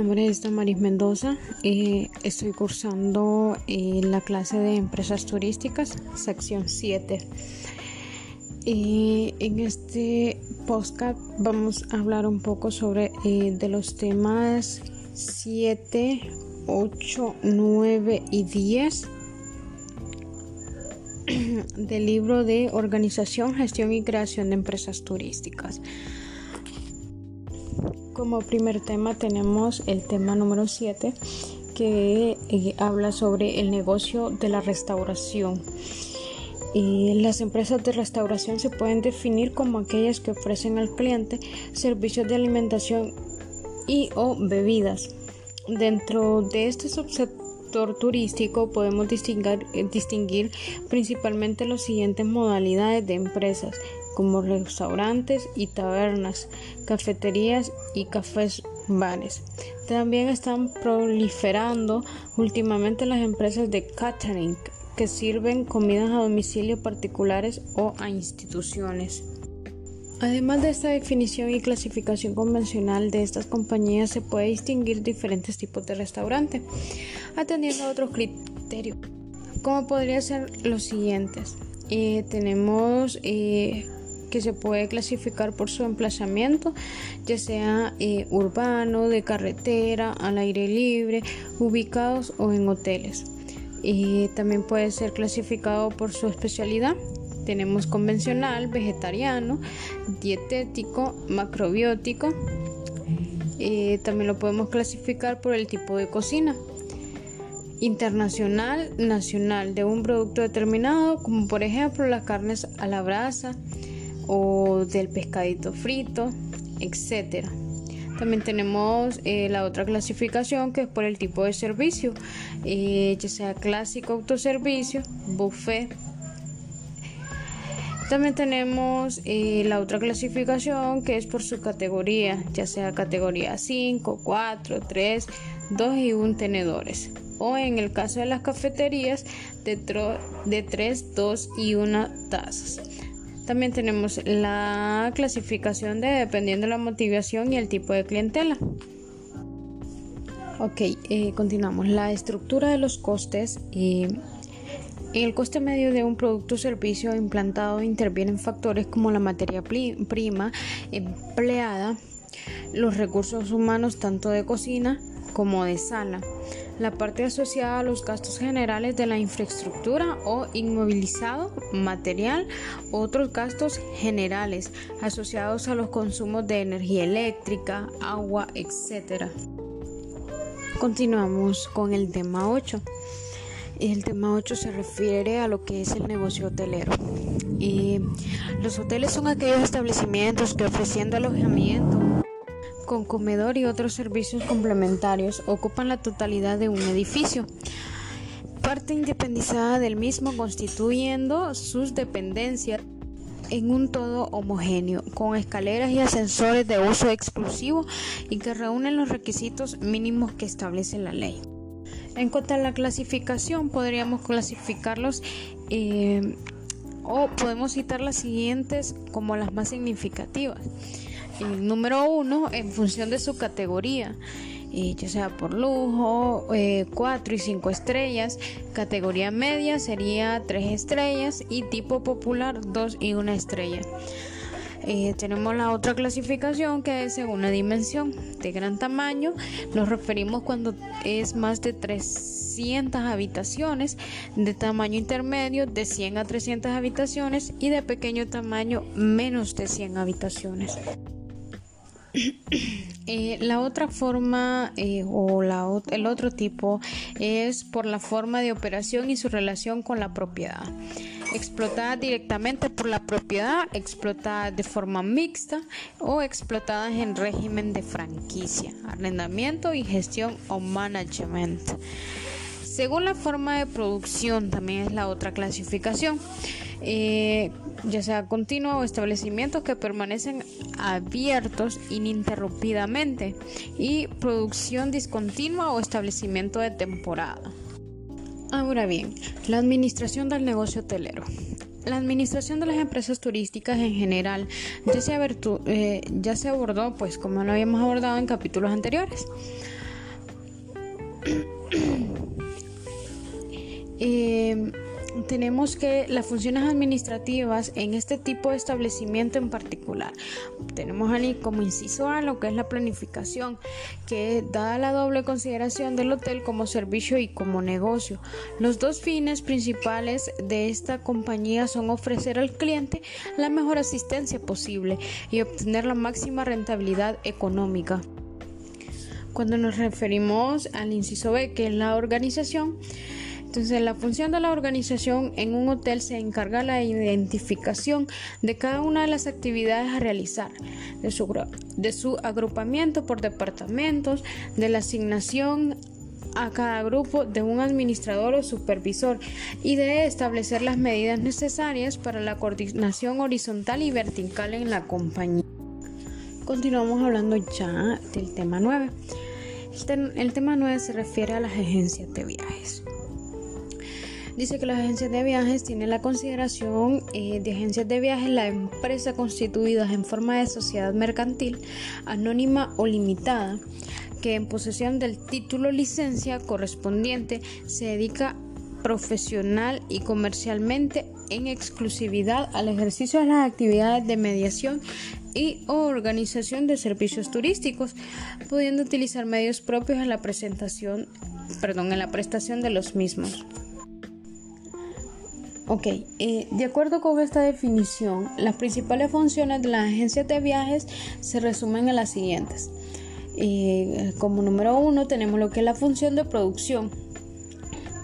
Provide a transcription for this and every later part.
Mi nombre es Damaris Mendoza y estoy cursando eh, la clase de empresas turísticas, sección 7. Y en este podcast vamos a hablar un poco sobre eh, de los temas 7, 8, 9 y 10 del libro de Organización, Gestión y Creación de Empresas Turísticas. Como primer tema tenemos el tema número 7 que eh, habla sobre el negocio de la restauración. Y las empresas de restauración se pueden definir como aquellas que ofrecen al cliente servicios de alimentación y o bebidas. Dentro de este subsector turístico podemos distinguir, eh, distinguir principalmente las siguientes modalidades de empresas como restaurantes y tabernas, cafeterías y cafés bares. También están proliferando últimamente las empresas de catering que sirven comidas a domicilio particulares o a instituciones. Además de esta definición y clasificación convencional de estas compañías, se puede distinguir diferentes tipos de restaurante, atendiendo a otros criterios, como podría ser los siguientes. Eh, tenemos eh, que se puede clasificar por su emplazamiento, ya sea eh, urbano, de carretera, al aire libre, ubicados o en hoteles. También puede ser clasificado por su especialidad. Tenemos convencional, vegetariano, dietético, macrobiótico. Eh, también lo podemos clasificar por el tipo de cocina internacional, nacional de un producto determinado, como por ejemplo las carnes a la brasa, o del pescadito frito, etc. También tenemos eh, la otra clasificación que es por el tipo de servicio, eh, ya sea clásico autoservicio, buffet. También tenemos eh, la otra clasificación que es por su categoría, ya sea categoría 5, 4, 3, 2 y 1 tenedores. O en el caso de las cafeterías, de, de 3, 2 y 1 tazas. También tenemos la clasificación de dependiendo de la motivación y el tipo de clientela. Ok, eh, continuamos. La estructura de los costes. Eh, en el coste medio de un producto o servicio implantado intervienen factores como la materia prima empleada, los recursos humanos tanto de cocina como de sala, la parte asociada a los gastos generales de la infraestructura o inmovilizado, material, otros gastos generales asociados a los consumos de energía eléctrica, agua, etc. Continuamos con el tema 8. El tema 8 se refiere a lo que es el negocio hotelero. Y los hoteles son aquellos establecimientos que ofreciendo alojamiento con comedor y otros servicios complementarios. Ocupan la totalidad de un edificio, parte independizada del mismo constituyendo sus dependencias en un todo homogéneo, con escaleras y ascensores de uso exclusivo y que reúnen los requisitos mínimos que establece la ley. En cuanto a la clasificación, podríamos clasificarlos eh, o podemos citar las siguientes como las más significativas número uno en función de su categoría, ya sea por lujo, 4 eh, y 5 estrellas, categoría media sería 3 estrellas y tipo popular 2 y 1 estrella. Eh, tenemos la otra clasificación que es según la dimensión de gran tamaño. Nos referimos cuando es más de 300 habitaciones, de tamaño intermedio de 100 a 300 habitaciones y de pequeño tamaño menos de 100 habitaciones. Eh, la otra forma eh, o el otro tipo es por la forma de operación y su relación con la propiedad. Explotada directamente por la propiedad, explotada de forma mixta o explotadas en régimen de franquicia, arrendamiento y gestión o management. Según la forma de producción también es la otra clasificación. Eh, ya sea continua o establecimientos que permanecen abiertos ininterrumpidamente y producción discontinua o establecimiento de temporada. Ahora bien, la administración del negocio hotelero. La administración de las empresas turísticas en general ya se, eh, ya se abordó, pues como lo habíamos abordado en capítulos anteriores. Tenemos que las funciones administrativas en este tipo de establecimiento en particular. Tenemos ahí como inciso A lo que es la planificación, que da la doble consideración del hotel como servicio y como negocio. Los dos fines principales de esta compañía son ofrecer al cliente la mejor asistencia posible y obtener la máxima rentabilidad económica. Cuando nos referimos al inciso B, que es la organización, entonces, la función de la organización en un hotel se encarga la identificación de cada una de las actividades a realizar, de su, agrupamiento por departamentos, de la asignación a cada grupo de un administrador o supervisor y de establecer las medidas necesarias para la coordinación horizontal y vertical en la compañía. Continuamos hablando ya del tema 9. El tema 9 se refiere a las agencias de viajes dice que las agencias de viajes tienen la consideración eh, de agencias de viajes la empresa constituida en forma de sociedad mercantil, anónima o limitada, que en posesión del título licencia correspondiente se dedica profesional y comercialmente en exclusividad al ejercicio de las actividades de mediación y organización de servicios turísticos, pudiendo utilizar medios propios en la presentación, perdón, en la prestación de los mismos. Ok, eh, de acuerdo con esta definición, las principales funciones de las agencias de viajes se resumen en las siguientes. Eh, como número uno tenemos lo que es la función de producción.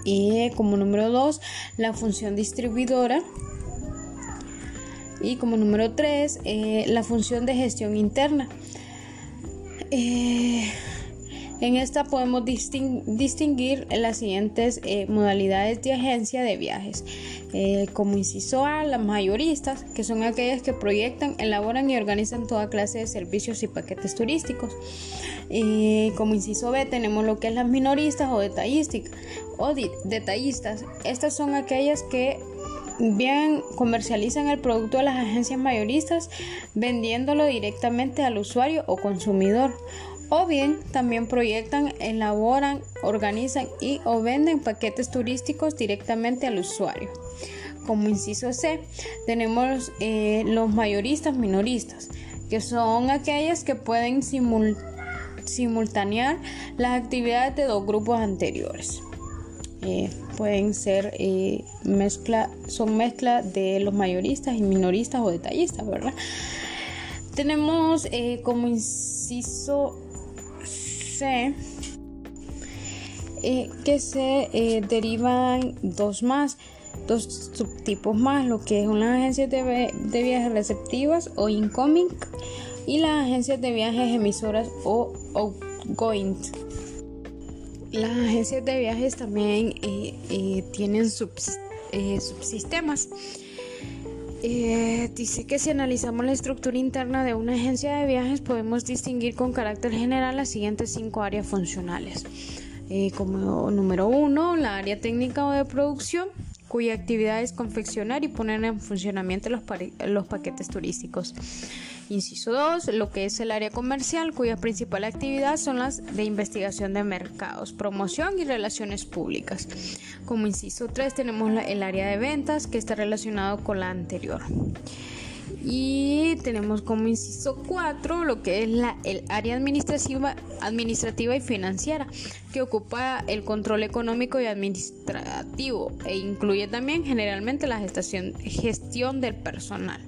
Y como número dos, la función distribuidora. Y como número tres, eh, la función de gestión interna. En esta podemos distinguir las siguientes eh, modalidades de agencia de viajes, eh, como inciso A, las mayoristas, que son aquellas que proyectan, elaboran y organizan toda clase de servicios y paquetes turísticos. como inciso B tenemos lo que es las minoristas o. O detallistas. Estas son aquellas que bien comercializan el producto de las agencias mayoristas vendiéndolo directamente al usuario o consumidor o bien también proyectan, elaboran, organizan y o venden paquetes turísticos directamente al usuario. Como inciso C, tenemos eh, los mayoristas minoristas, que son aquellas que pueden simultanear las actividades de dos grupos anteriores. Eh, pueden ser eh, mezcla, son mezcla de los mayoristas y minoristas o detallistas, ¿verdad? Tenemos como inciso eh, que se eh, derivan dos más, dos subtipos más, lo que son las agencias de, viajes receptivas o incoming y las agencias de viajes emisoras o outgoing. Las agencias de viajes también eh, tienen subsistemas. Eh, dice que si analizamos la estructura interna de una agencia de viajes podemos distinguir con carácter general las siguientes cinco áreas funcionales. Eh, como número uno, la área técnica o de producción, cuya actividad es confeccionar y poner en funcionamiento los, paquetes turísticos. Inciso 2, lo que es el área comercial, cuya principal actividad son las de investigación de mercados, promoción y relaciones públicas. Como inciso 3 tenemos el área de ventas, que está relacionado con la anterior. Y tenemos como inciso 4 lo que es la, el área administrativa, administrativa y financiera, que ocupa el control económico y administrativo e incluye también generalmente la gestación, gestión del personal.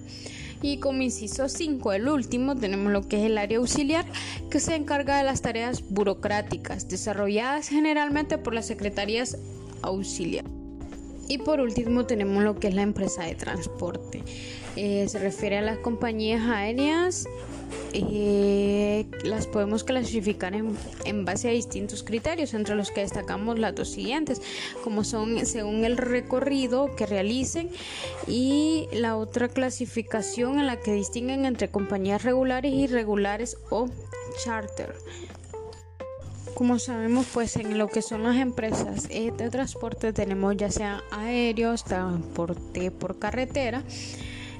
Y como inciso 5, el último, tenemos lo que es el área auxiliar, que se encarga de las tareas burocráticas, desarrolladas generalmente por las secretarías auxiliares. Y por último tenemos lo que es la empresa de transporte. Eh, se refiere a las compañías aéreas eh, las podemos clasificar en, base a distintos criterios, entre los que destacamos las dos siguientes, como son según el recorrido que realicen y la otra clasificación en la que distinguen entre compañías regulares, irregulares o charter. Como sabemos, pues en lo que son las empresas eh, de transporte tenemos ya sea aéreos, transporte por carretera,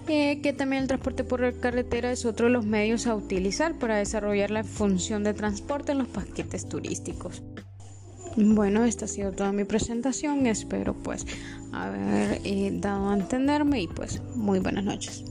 que también el transporte por carretera es otro de los medios a utilizar para desarrollar la función de transporte en los paquetes turísticos. Bueno, esta ha sido toda mi presentación. Espero pues haber eh, dado a entenderme y pues muy buenas noches.